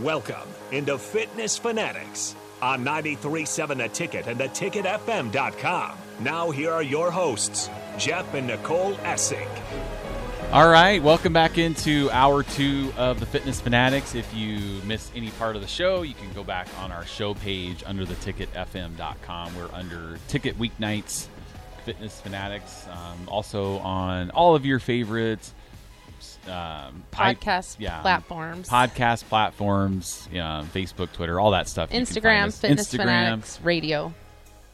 Welcome into Fitness Fanatics on 93.7 The Ticket and theticketfm.com. Now, here are your hosts, Jeff and Nicole Essig. All right, welcome back into hour two of the Fitness Fanatics. If you missed any part of the show, you can go back on our show page under the ticketfm.com. We're under Ticket Weeknights Fitness Fanatics. Um, also on all of your favorites um, pipe- podcast yeah, platforms. podcast platforms, yeah, Facebook, Twitter, all that stuff. You Instagram. Fitness Instagram. Fanatics Radio.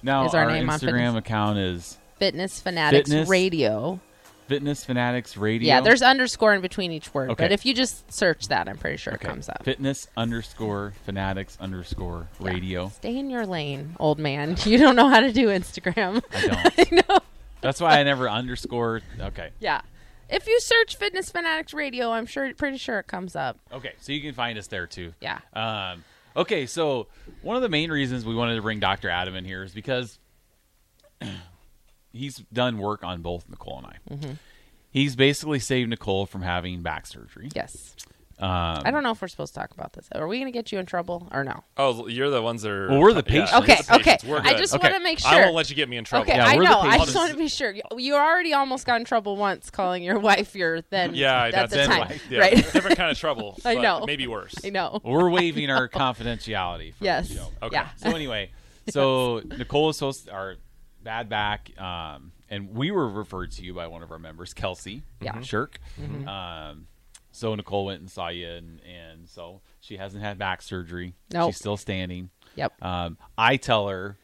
Now is our our name on Instagram Fitness- account is Fitness Fanatics Fitness- Radio. Fitness Fanatics Radio. Yeah, there's underscore in between each word, Okay. but if you just search that, I'm pretty sure Okay. it comes up. Fitness underscore fanatics underscore Yeah. radio. Stay in your lane, old man. You don't know how to do Instagram. I don't. I know. That's why I never underscore. Okay. Yeah. If you search Fitness Fanatics Radio, I'm sure, pretty sure it comes up. Okay. So you can find us there too. Yeah. Um, okay. So one of the main reasons we wanted to bring Dr. Adam in here is because he's done work on both Nicole and I. Mm-hmm. He's basically saved Nicole from having back surgery. Yes. Um, I don't know if we're supposed to talk about this. Are we going to get you in trouble or no? Oh, you're the ones that are. Well, we're the yeah, patients. Okay, the okay. patients. We're I just Okay. want to make sure. I won't let you get me in trouble. Okay, Yeah, I know. I just want to be sure. You- You already almost got in trouble once calling your wife your then. Yeah, at that's the it. time, Yeah, right? different kind of trouble. I but know. Maybe worse. I know. We're waiving our confidentiality. For Yes. Show. Okay. Yeah. So anyway, so Nicole is supposed our bad back, um, and we were referred to you by one of our members, Kelsey. Yeah. Mm-hmm. Shirk. Um, so Nicole went and saw you, and, and so she hasn't had back surgery. Nope. She's still standing. Yep. Um, I tell her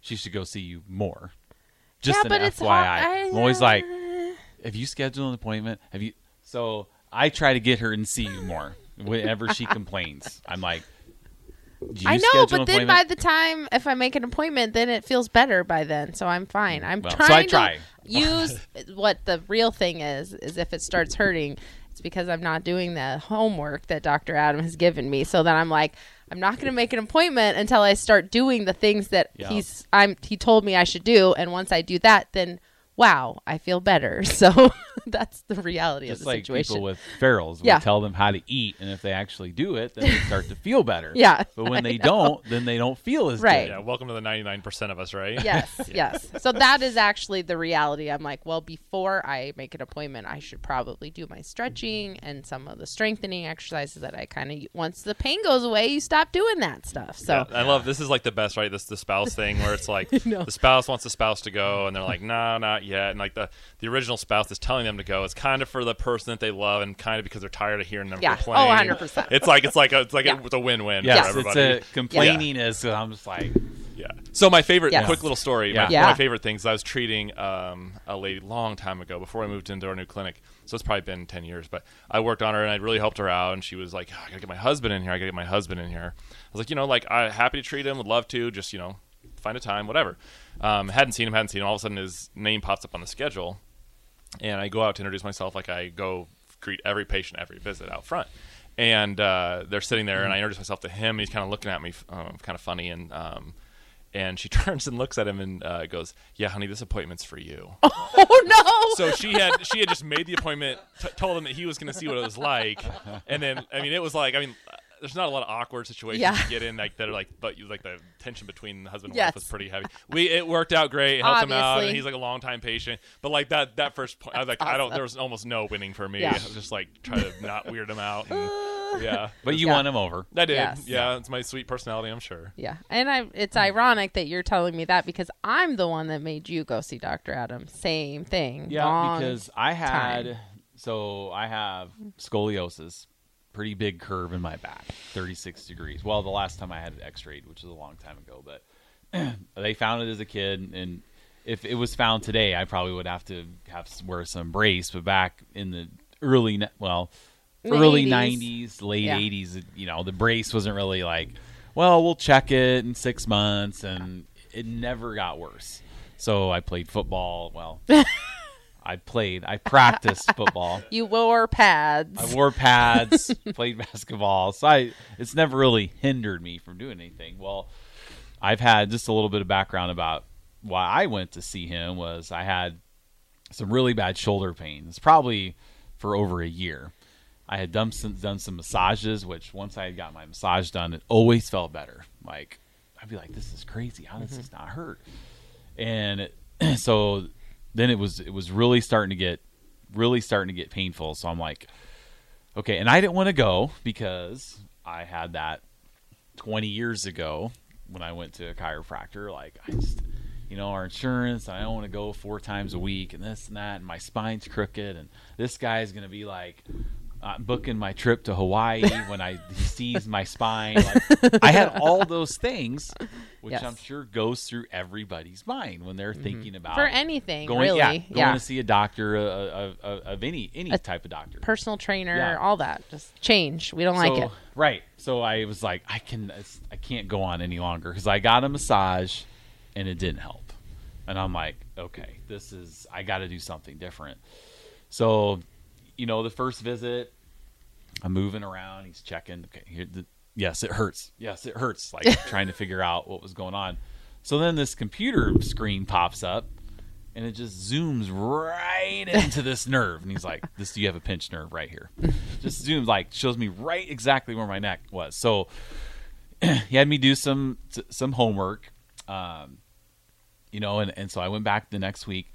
she should go see you more. Just yeah, an but it's FYI. hard. I- I'm always like, have you scheduled an appointment? Have you? So I try to get her and see you more whenever she complains. I'm like, I know, but then by the time if I make an appointment, then it feels better by then. So I'm fine. I'm Well, so trying I try. to use what the real thing is. Is if it starts hurting, it's because I'm not doing the homework that Dr. Adam has given me. So then I'm like, I'm not going to make an appointment until I start doing the things that Yeah. he's I'm he told me I should do. And once I do that, then wow, I feel better. So that's the reality just of the like situation. people with Farrell's, we tell them how to eat, and if they actually do it, then they start to feel better. Yeah, But when I they know. don't, then they don't feel as Right. good. Yeah. Welcome to the 99% of us, right? yes, yes. So that is actually the reality. I'm like, well, before I make an appointment, I should probably do my stretching and some of the strengthening exercises that I kind of once the pain goes away, you stop doing that stuff. So Yeah, I love this is like the best, right? This the spouse thing where it's like know. the spouse wants the spouse to go, and they're like, no, no, not yet. And like the the original spouse is telling them to go. It's kind of for the person that they love, and kind of because they're tired of hearing them Yeah. complain. Oh, 100%. It's like it's like a, it's like Yeah. a, it's a win win Yes, for it's everybody. a complaining is. I'm just like, Yeah. So my favorite, Yes. quick little story. Yeah. My, Yeah. One of my favorite things. I was treating um, a lady long time ago before I moved into our new clinic. So it's probably been ten years, but I worked on her and I really helped her out. And she was like, "I gotta get my husband in here. I gotta get my husband in here." I was like, you know, like I'm happy to treat him. Would love to. Just you know, find a time, whatever. Um, hadn't seen him. Hadn't seen him. All of a sudden, his name pops up on the schedule, and I go out to introduce myself. Like I go greet every patient every visit out front. And uh, they're sitting there, and I introduce myself to him. And he's kind of looking at me, um, kind of funny, and um, and she turns and looks at him and uh, goes, "Yeah, honey, this appointment's for you." oh no, so she had she had just made the appointment, t- told him that he was going to see what it was like, and then I mean it was like I mean. There's not a lot of awkward situations Yeah. you get in like that are like, but you like the tension between the husband and Yes. wife was pretty heavy. We it worked out great, helped him out, and he's like a long time patient. But like that that first point, I was like, I don't. There was almost no winning for me. Yeah. I was just like try to not weird him out. And, yeah, but you Yeah. won him over. I did. Yes. Yeah, it's my sweet personality. I'm sure. yeah. And I, it's ironic that you're telling me that because I'm the one that made you go see Dr. Adam. Same thing. Yeah, Long because I had time. so I have scoliosis, pretty big curve in my back, 36 degrees. Well, the last time I had it x-rayed, which was a long time ago, but they found it as a kid and if it was found today, I probably would have to have wear some brace, but back in the early well, the early 80s. 90s, late Yeah. 80s, you know, the brace wasn't really like, well, we'll check it in 6 months and it never got worse. So I played football, well, I played. I practiced football. You wore pads. I wore pads, played basketball. So I, it's never really hindered me from doing anything. Well, I've had just a little bit of background about why I went to see him was I had some really bad shoulder pains, probably for over a year. I had done some done some massages, which once I had got my massage done, it always felt better. Like I'd be like, "This is crazy. How does mm-hmm. this not hurt?" And it, so then it was it was really starting to get really starting to get painful. So I'm like, okay, and I didn't want to go because I had that 20 years ago when I went to a chiropractor. Like I just, you know, our insurance. I don't want to go four times a week and this and that, and my spine's crooked, and this guy's gonna be like. Uh, booking my trip to Hawaii when I he sees my spine. Like, I had all those things, which Yes. I'm sure goes through everybody's mind when they're thinking about For anything, going, really. yeah, Yeah. going to see a doctor uh, uh, of any any type of doctor. Personal trainer, Yeah. all that. Just change. We don't like it. Right. So I was like, I can, I can't go on any longer because I got a massage, and it didn't help. And I'm like, okay, this is, I got to do something different. So, you know, the first visit, I'm moving around. He's checking. Okay, here, the, yes, it hurts. Yes, it hurts. Like trying to figure out what was going on. So then this computer screen pops up, and it just zooms right into this nerve. And he's like, "This, do you have a pinched nerve right here." Just zooms like shows me right exactly where my neck was. So he had me do some some homework, um, you know, and and so I went back the next week.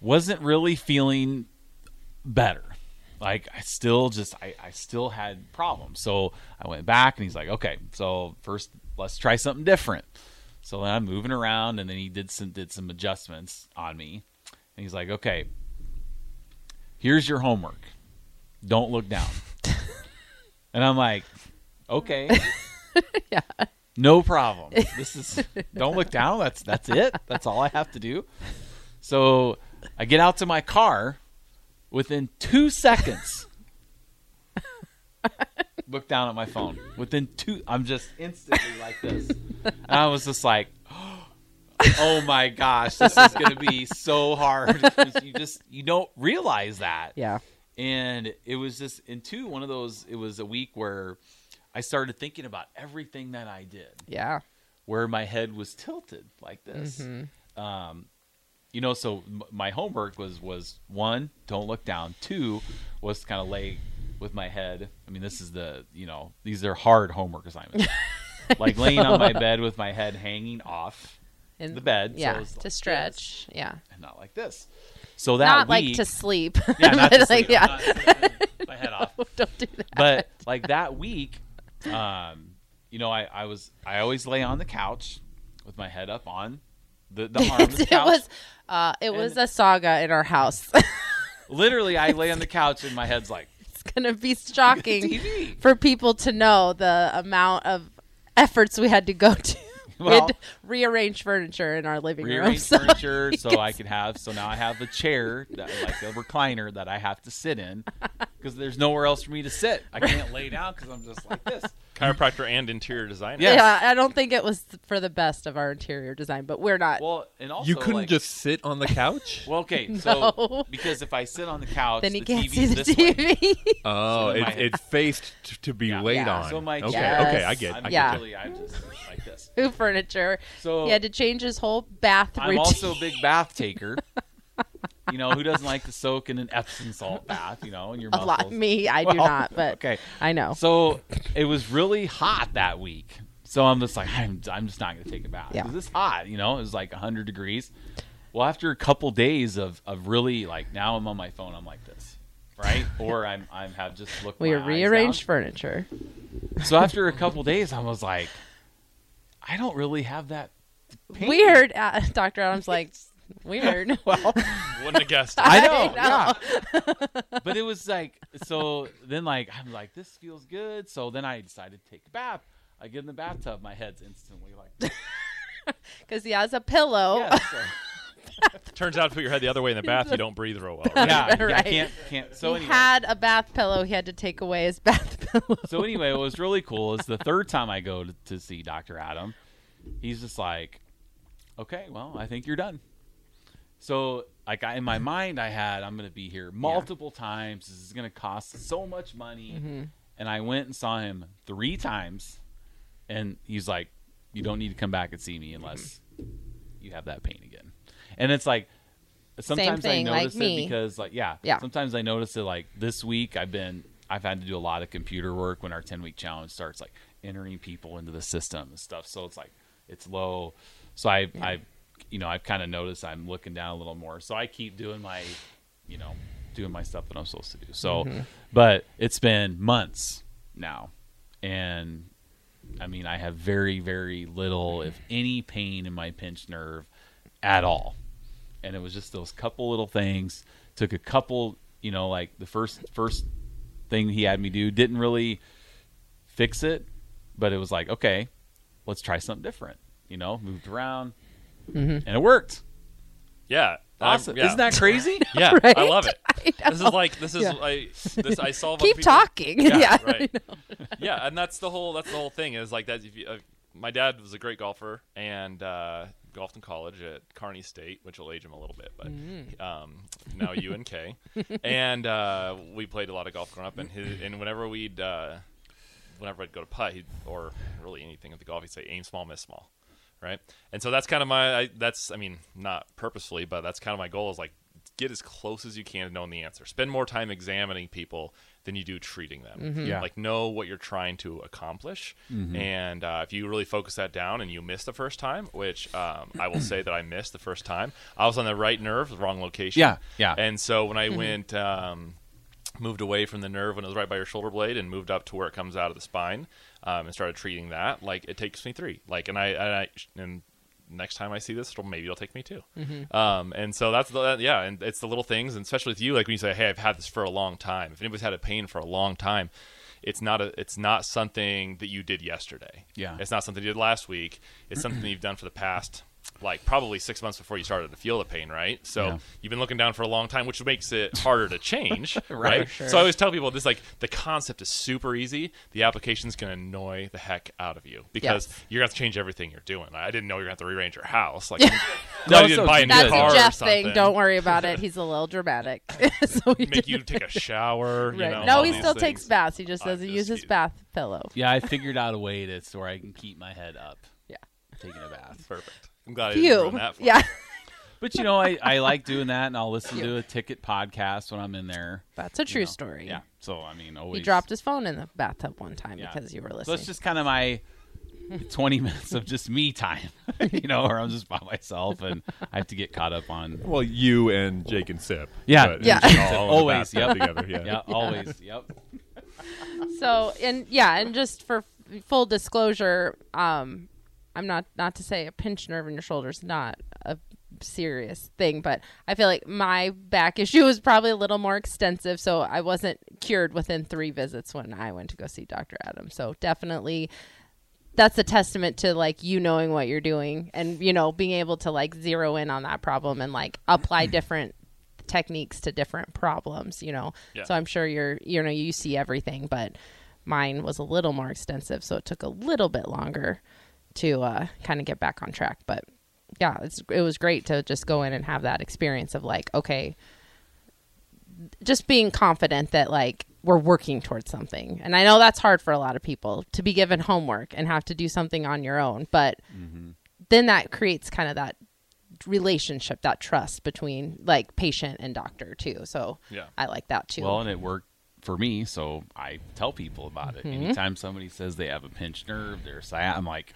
Wasn't really feeling better. Like I still just I, I still had problems. So I went back and he's like, okay, so first let's try something different. So then I'm moving around and then he did some did some adjustments on me. And he's like, okay, here's your homework. Don't look down. and I'm like, okay. Yeah. No problem. This is don't look down. That's that's it. That's all I have to do. So I get out to my car within two seconds. look down at my phone. Within two I'm just instantly like this. And I was just like Oh my gosh, this is gonna be so hard. you just you don't realize that Yeah. and it was just in two one of those it was a week where i started thinking about everything that i did Yeah. where my head was tilted like this um, you know so m- my homework was was one don't look down two was kind of lay with my head i mean this is the you know these are hard homework assignments like laying on my bed with my head hanging off And the bed so Yeah. like to this, stretch. Yeah. and not like this so that Not like week- to sleep. yeah not but to like sleep. yeah. I'm not my head off don't do that. but like that week, um, you know, I, I was I always lay on the couch with my head up on the, the arm the it was uh it was a saga in our house. Literally, I lay on the couch and my head's like it's gonna be shocking for people to know the amount of efforts we had to go to. we Well- had to rearrange furniture in our living room. rearrange so furniture so could I could have. So now I have a chair, that, like a recliner that I have to sit in because there's nowhere else for me to sit. I can't lay down because I'm just like this. Chiropractor and interior designer. Yeah. Yeah, I don't think it was for the best of our interior design, but we're not. Well, and also You couldn't like- just sit on the couch? Well, okay, so because if I sit on the couch, then he the can't TV's see the this way. TV. oh, So it, my- it faced to be Yeah. laid Yeah. on. So my okay, chair- okay, I get. I'm I Yeah. get. I'm just like this. New furniture. So he had to change his whole bath I'm routine. also a big bath taker. you know, who doesn't like to soak in an Epsom salt bath? You know, and your a muscles. lot. Me, I do not, but okay. I know. So it was really hot that week. So I'm just like, I'm, I'm just not going to take a bath Yeah. it's hot. You know, it was like 100 degrees. Well, after a couple days of, of really like now I'm on my phone, I'm like this, right? or I'm I'm have just looked. we rearranged furniture. So after a couple days, I was like, I don't really have that. pain. Weird. Uh, Dr. Adams like weird. Well, Wouldn't have guessed. it. I know. I Yeah. but it was like so. Then like I'm like this feels good. So then I decided to take a bath. I get in the bathtub. My head's instantly like. Because he has a pillow. Yeah, so- Turns out, if you put your head the other way in the bath, you don't breathe real well. Right? yeah, yeah, Right. can't can't. So he anyway, had a bath pillow. He had to take away his bath pillow. so anyway, what was really cool is the third time I go to, to see Doctor Adam, he's just like, okay, well, I think you're done. So like I, in my mind, I had I'm going to be here multiple times. This is going to cost so much money, Mm-hmm. and I went and saw him three times, and he's like, you don't need to come back and see me unless you have that pain again. And it's like sometimes thing, I like notice me. it because like yeah, Yeah. Sometimes I notice it like this week I've been I've had to do a lot of computer work when our 10 week challenge starts, like entering people into the system and stuff. So it's like it's low. So I I you know I've kind of noticed I'm looking down a little more. So I keep doing my you know doing my stuff that I'm supposed to do. So, mm-hmm. but it's been months now, and I mean I have very very little, if any, pain in my pinched nerve at all and it was just those couple little things took a couple you know like the first first thing he had me do didn't really fix it but it was like okay let's try something different you know moved around and it worked Yeah. I'm- awesome yeah. isn't that crazy Yeah, Right? I love it. I This is like this is Yeah. I this I solve. Keep people- talking. Yeah, right. Yeah, and that's the whole that's the whole thing is like that. If you, uh, my dad was a great golfer and uh, golfed in college at Kearney State, which will age him a little bit, but Mm. um, now UNK, and uh, we played a lot of golf growing up. And his, and whenever we'd uh, whenever I'd go to putt, he'd, or really anything at the golf, he'd say aim small, miss small, right? And so that's kind of my I, that's I mean not purposefully, but that's kind of my goal is like get as close as you can to knowing the answer. Spend more time examining people than you do treating them. Mm-hmm. Yeah. Like know what you're trying to accomplish, and uh, if you really focus that down and you miss the first time, which um, I will say that I missed the first time, I was on the right nerve, the wrong location. Yeah, yeah. And so when I went. Um, moved away from the nerve when it was right by your shoulder blade and moved up to where it comes out of the spine um, and started treating that like it takes me three like and i and, I, and next time i see this it'll, maybe it'll take me 2 um, and so that's the yeah and it's the little things and especially with you like when you say hey i've had this for a long time. If anybody's had a pain for a long time it's not a it's not something that you did yesterday. Yeah. it's not something you did last week. It's something you've done for the past like probably six months before you started to feel the pain right so Yeah. you've been looking down for a long time which makes it harder to change right, For sure. so i always tell people this like the concept is super easy the application's going to annoy the heck out of you because Yes. you're going to have to change everything you're doing i didn't know you're going to have to rearrange your house like No, no, you didn't buy a new That's car a or Jeff thing. Don't worry about it. He's a little dramatic. so he make you take a shower you know, no, he still things. takes baths. He just I'm doesn't just use his kidding. bath pillow. yeah i figured out a way to so where i can keep my head up Yeah. taking a bath perfect i'm glad i didn't that for Yeah. but you know i, I like doing that and i'll listen to a ticket podcast when i'm in there That's a true you know. story. yeah so i mean always He dropped his phone in the bathtub one time Yeah. because you were listening. So listening. it's just kind of my 20 minutes of just me time, you know, where I'm just by myself and I have to get caught up on. Well, you and Jake and Sip. Yeah. but Yeah. just all in the Always, bathtub yep. together. Yeah. Yeah, always. Yep. so and yeah and just for f- full disclosure um i'm not not to say a pinched nerve in your shoulder is not a serious thing but i feel like my back issue was probably a little more extensive so i wasn't cured within three visits when i went to go see dr adam so definitely that's a testament to like you knowing what you're doing and you know being able to like zero in on that problem and like apply different techniques to different problems you know? Yeah. so i'm sure you're you know you see everything but mine was a little more extensive so it took a little bit longer to uh, kind of get back on track but yeah it's, it was great to just go in and have that experience of like okay just being confident that like we're working towards something and i know that's hard for a lot of people to be given homework and have to do something on your own but then that creates kind of that relationship that trust between like patient and doctor too so Yeah. i like that too Well, and it worked for me, so I tell people about it. Mm-hmm. Anytime somebody says they have a pinched nerve, they're sciat, I'm like,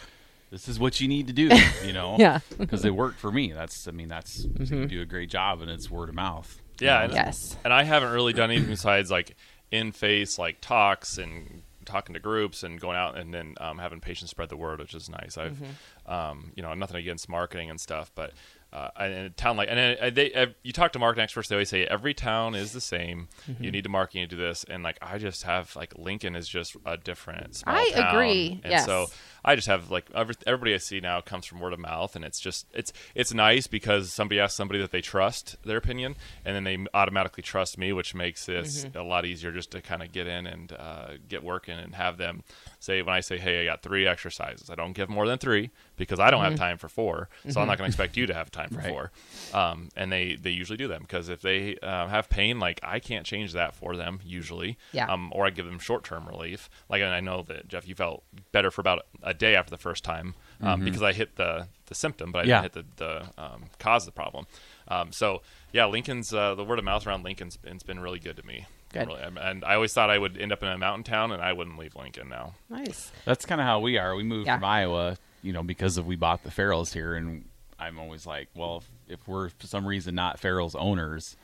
this is what you need to do, you know? Yeah. Because it worked for me. That's, I mean, that's, you do a great job and it's word of mouth. Yeah, and, Yes. and I haven't really done anything besides like in face like talks and talking to groups and going out and then um, having patients spread the word, which is nice. I've, um, you know, nothing against marketing and stuff, but uh, in a town like and uh, they, uh, you talk to marketing experts, they always say every town is the same. You need to market, you need to do this, and like I just have like Lincoln is just a different. Small I town, agree, and yes. so I just have like every, everybody I see now comes from word of mouth, and it's just it's it's nice because somebody asks somebody that they trust their opinion, and then they automatically trust me, which makes this Mm-hmm. a lot easier just to kind of get in and uh, get working and have them say when I say, hey, I got three exercises, I don't give more than three because I don't Mm-hmm. have time for four, so I'm not going to expect you to have time for Right. four, um, and they they usually do them because if they uh, have pain, like I can't change that for them usually, Yeah. um, or I give them short term relief. Like and I know that Jeff, you felt better for about a day after the first time um, because I hit the the symptom, but I Yeah. didn't hit the the um, cause of the problem. Um, so yeah, Lincoln's uh, the word of mouth around Lincoln's been, it's been really good to me Good. Really, and I always thought I would end up in a mountain town, and I wouldn't leave Lincoln now. Nice. That's kind of how we are. We moved Yeah. from Iowa, you know, because of we bought the Farrells here, and I'm always like, well, if, if we're for some reason not Farrell's owners,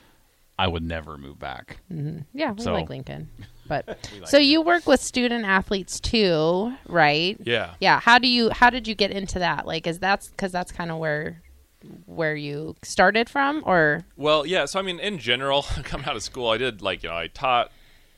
I would never move back. Yeah, we So- like Lincoln. But like so you work with student athletes too, right? Yeah. Yeah. How do you how did you get into that? Like is that's cuz that's kind of where where you started from or Well, yeah. So I mean, in general, coming out of school, I did like you know I taught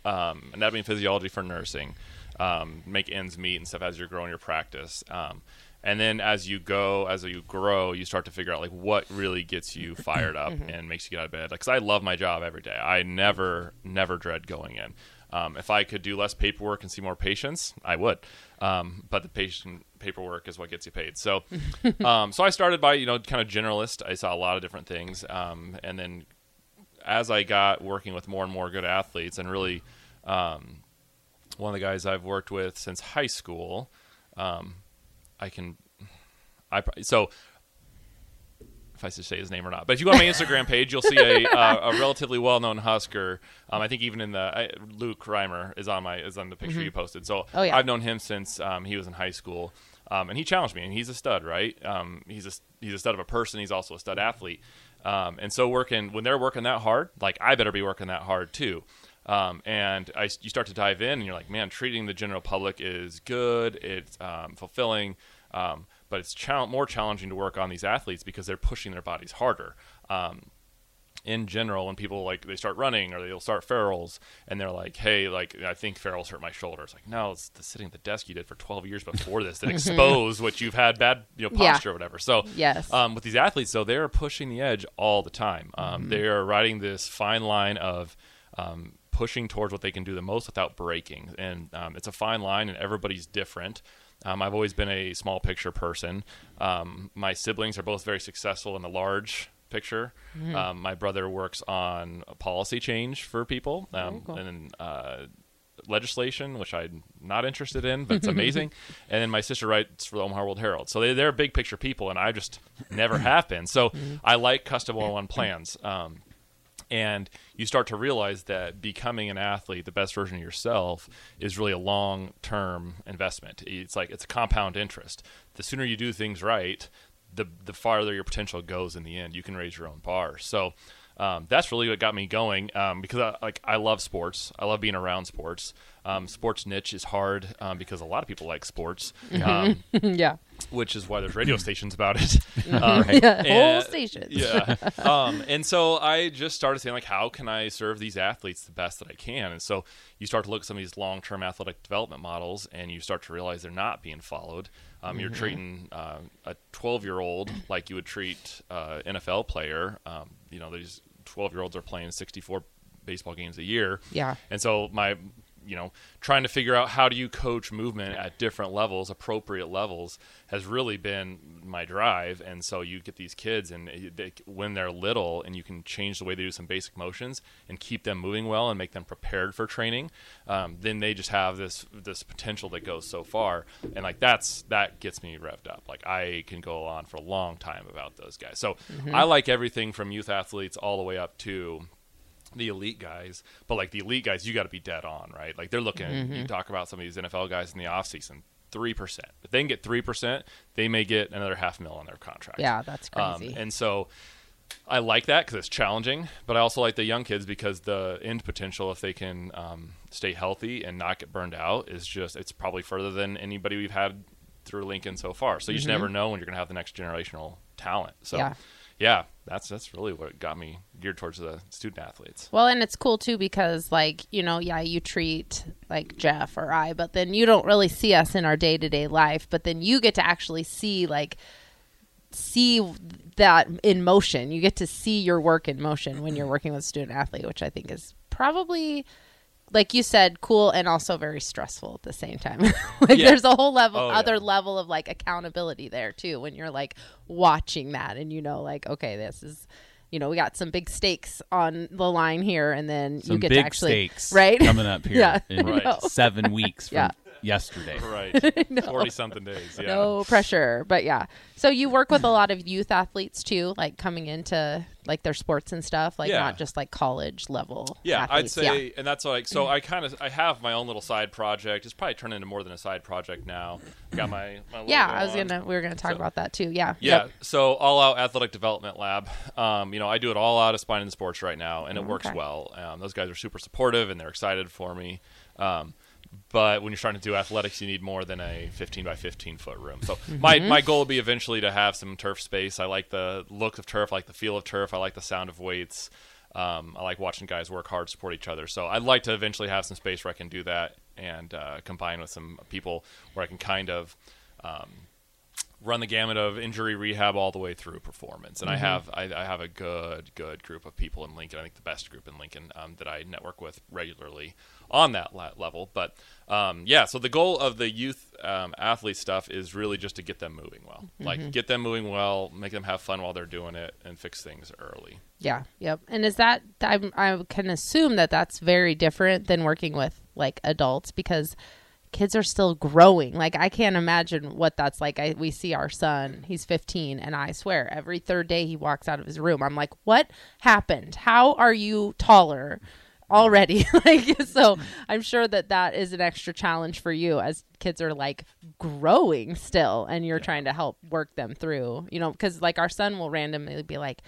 um, anatomy and physiology for nursing, um, make ends meet and stuff as you're growing your practice. Um, and then as you go, as you grow, you start to figure out like what really gets you fired up and makes you get out of bed. Because I love my job every day. I never, never dread going in. Um, if I could do less paperwork and see more patients, I would. Um, but the patient paperwork is what gets you paid. So, um, so I started by you know kind of generalist. I saw a lot of different things, um, and then as I got working with more and more good athletes, and really, um, one of the guys I've worked with since high school, um, I can, I so if I should say his name or not. But if you go on my Instagram page, you'll see a, uh, a relatively well-known Husker. Um, I think even in the I, Luke Reimer is on my is on the picture you posted. So Oh, yeah. I've known him since um, he was in high school, um, and he challenged me. And he's a stud, right? Um, he's a he's a stud of a person. He's also a stud athlete. Um, and so working when they're working that hard, like I better be working that hard too. Um, and I, you start to dive in, and you're like, man, treating the general public is good. It's um, fulfilling, um, but it's chal- more challenging to work on these athletes because they're pushing their bodies harder. Um, in general, when people like they start running or they'll start Farrell's, and they're like, "Hey, like I think Farrell's hurt my shoulder." It's like, no, it's the sitting at the desk you did for 12 years before this that exposed what you've had bad, you know, Yeah. posture or whatever. So, Yes. um, with these athletes, though, they're pushing the edge all the time. Um, They are riding this fine line of um, pushing towards what they can do the most without breaking, and um, it's a fine line, and everybody's different. Um, I've always been a small picture person. Um, my siblings are both very successful in the large picture. Um, my brother works on a policy change for people, um, cool. and uh, legislation, which I'm not interested in, but it's amazing. and then my sister writes for the Omaha World Herald. So they, they're big picture people, and I just never have been. So I like custom one-on-one plans. Um, and you start to realize that becoming an athlete, the best version of yourself, is really a long-term investment. It's like it's a compound interest. The sooner you do things right, the the farther your potential goes in the end. You can raise your own bar. So um, that's really what got me going um, because I, like I love sports. I love being around sports. Um, sports niche is hard um, because a lot of people like sports, um, yeah. Which is why there's radio stations about it. Um, Yeah, whole stations. yeah. Um, and so I just started saying, like, how can I serve these athletes the best that I can? And so you start to look at some of these long term athletic development models and you start to realize they're not being followed. Um, You're treating uh, a 12 year old like you would treat uh, NFL player. Um, you know, these 12 year olds are playing 64 baseball games a year. Yeah. And so my you know, trying to figure out how do you coach movement at different levels, appropriate levels, has really been my drive. And so you get these kids, and they, when they're little, and you can change the way they do some basic motions and keep them moving well and make them prepared for training, um, then they just have this this potential that goes so far. And like that's that gets me revved up. Like I can go on for a long time about those guys. So I like everything from youth athletes all the way up to the elite guys, but like the elite guys, you got to be dead on, right? Like they're looking. Mm-hmm. You talk about some of these NFL guys in the offseason, three percent. If they can get three percent, they may get another half mil on their contract. Yeah, that's Um, crazy. and so I like that because it's challenging, but I also like the young kids because the end potential, if they can um, stay healthy and not get burned out, is just it's probably further than anybody we've had through Lincoln so far. So you just never know when you're going to have the next generational talent. So Mm-hmm. Yeah. Yeah, that's that's really what got me geared towards the student athletes. Well, and it's cool too because, like, you know, yeah, you treat like Jeff or I, but then you don't really see us in our day to day life. But then you get to actually see, like, see that in motion. You get to see your work in motion when you're working with student athlete, which I think is probably, like you said, cool and also very stressful at the same time. like, Yeah. there's a whole level, Oh, yeah. other level of like accountability there too when you're like watching that and you know, like, okay, this is. You know, we got some big stakes on the line here, and then Some you get big to actually stakes right coming up here Yeah, in I know. seven weeks from Yeah. yesterday. Right, forty something days. Yeah. no pressure but yeah so you work with a lot of youth athletes too like coming into like their sports and stuff, like Yeah. not just like college level. Yeah, athletes. I'd Yeah. say, and that's like so. I kind of I have my own little side project. It's probably turned into more than a side project now. I got my, my Yeah, I was on. gonna. We were gonna talk So- about that too. Yeah. Yeah, Yep. so all out athletic development lab. Um, you know, I do it all out of spine and sports right now, and it works Okay. well. Um, those guys are super supportive and they're excited for me. Um, but when you're starting to do athletics, you need more than a 15 by 15 foot room. So my Mm-hmm. my goal would be eventually to have some turf space. I like the look of turf, I like the feel of turf, I like the sound of weights. Um, I like watching guys work hard, support each other. So I'd like to eventually have some space where I can do that and uh, combine with some people where I can kind of um, run the gamut of injury rehab all the way through performance. And I have I, I have a good good group of people in Lincoln. I think the best group in Lincoln um, that I network with regularly on that la- level. But um, yeah, so the goal of the youth um, athlete stuff is really just to get them moving well, like get them moving well, make them have fun while they're doing it, and fix things early. Yeah. Yep. And is that I I can assume that that's very different than working with like adults because kids are still growing. Like I can't imagine what that's like. I we see our son, he's 15 and I swear every third day he walks out of his room, I'm like, "What happened? How are you taller?" already like so i'm sure that that is an extra challenge for you as kids are like growing still and you're trying to help work them through you know because like our son will randomly be like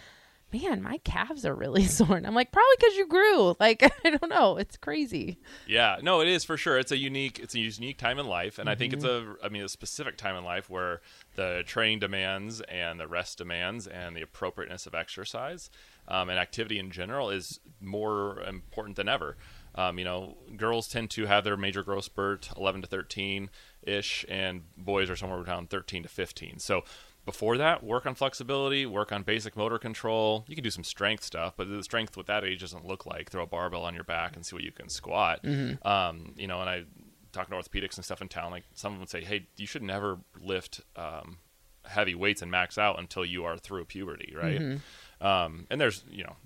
man, my calves are really sore. And I'm like, probably because you grew. Like, I don't know. It's crazy. Yeah, no, it is for sure. It's a unique, it's a unique time in life, and I think it's a, I mean, a specific time in life where the training demands and the rest demands and the appropriateness of exercise um, and activity in general is more important than ever. Um, you know, girls tend to have their major growth spurt 11 to 13 ish, and boys are somewhere around 13 to 15. So before that, work on flexibility, work on basic motor control. You can do some strength stuff, but the strength with that age doesn't look like throw a barbell on your back and see what you can squat. Um, you know, and I talk to orthopedics and stuff in town. Like some of them would say, "Hey, you should never lift um, heavy weights and max out until you are through puberty, right?" Um, and there's you know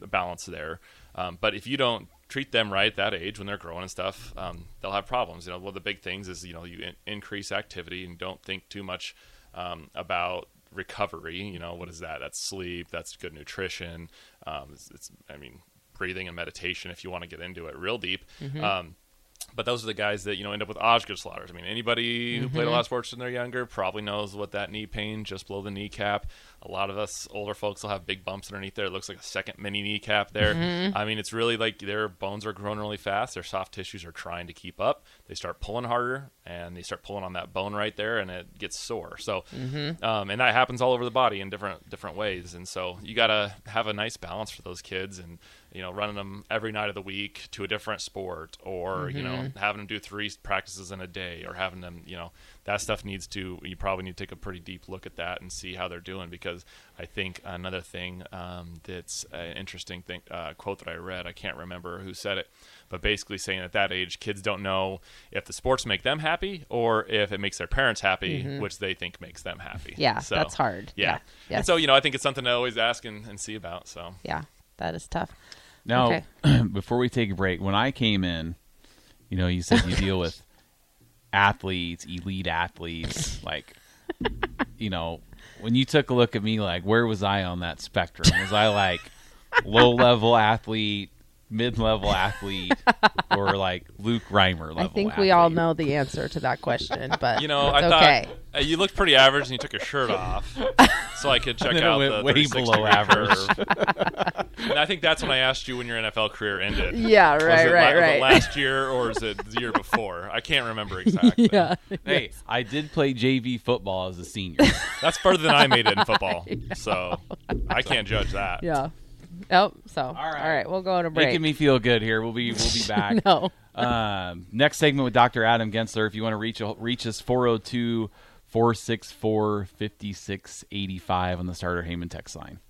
a balance there. Um, but if you don't treat them right at that age when they're growing and stuff, um, they'll have problems. You know, one of the big things is you know you in- increase activity and don't think too much um, about recovery. You know, what is that? That's sleep. That's good nutrition. Um, it's, it's, I mean, breathing and meditation if you want to get into it real deep. Um, but those are the guys that you know end up with Osgood-Schlatters. I mean, anybody who played a lot of sports when they're younger probably knows what that knee pain just below the kneecap. A lot of us older folks will have big bumps underneath there. It looks like a second mini kneecap there. Mm-hmm. I mean, it's really like their bones are growing really fast. Their soft tissues are trying to keep up. They start pulling harder, and they start pulling on that bone right there, and it gets sore. So, mm-hmm. um, and that happens all over the body in different different ways. And so you got to have a nice balance for those kids, and you know, running them every night of the week to a different sport, or you know, mm-hmm. having them do three practices in a day, or having them, you know, that stuff needs to. You probably need to take a pretty deep look at that and see how they're doing because I think another thing um, that's an interesting thing uh, quote that I read. I can't remember who said it, but basically saying at that age, kids don't know if the sports make them happy or if it makes their parents happy, which they think makes them happy. Yeah, So, that's hard. Yeah. Yeah. And so you know, I think it's something to always ask and, and see about. So. Yeah. That is tough. Now, Okay. before we take a break, when I came in, you know, you said you deal with athletes, elite athletes, like, you know, when you took a look at me, like, where was I on that spectrum? Was I like low level athlete, mid level athlete, or like Luke Reimer level? I think we all know the answer to that question, but You know, it's I thought uh, you looked pretty average, and you took your shirt off, so I could check out the way below average. and I think that's when I asked you when your NFL career ended. Yeah, Was right, it right, la- was it right. last year or is it the year before? I can't remember exactly. yeah. Hey, I did play JV football as a senior. That's further than I made it in football, so I can't judge that. Yeah. Oh, so all right. all right, we'll go on a break. Making me feel good here. We'll be we'll be back. no. Um, next segment with Dr. Adam Gentzler. If you want to reach reach us 402 464 5685 on the starter Heyman text line.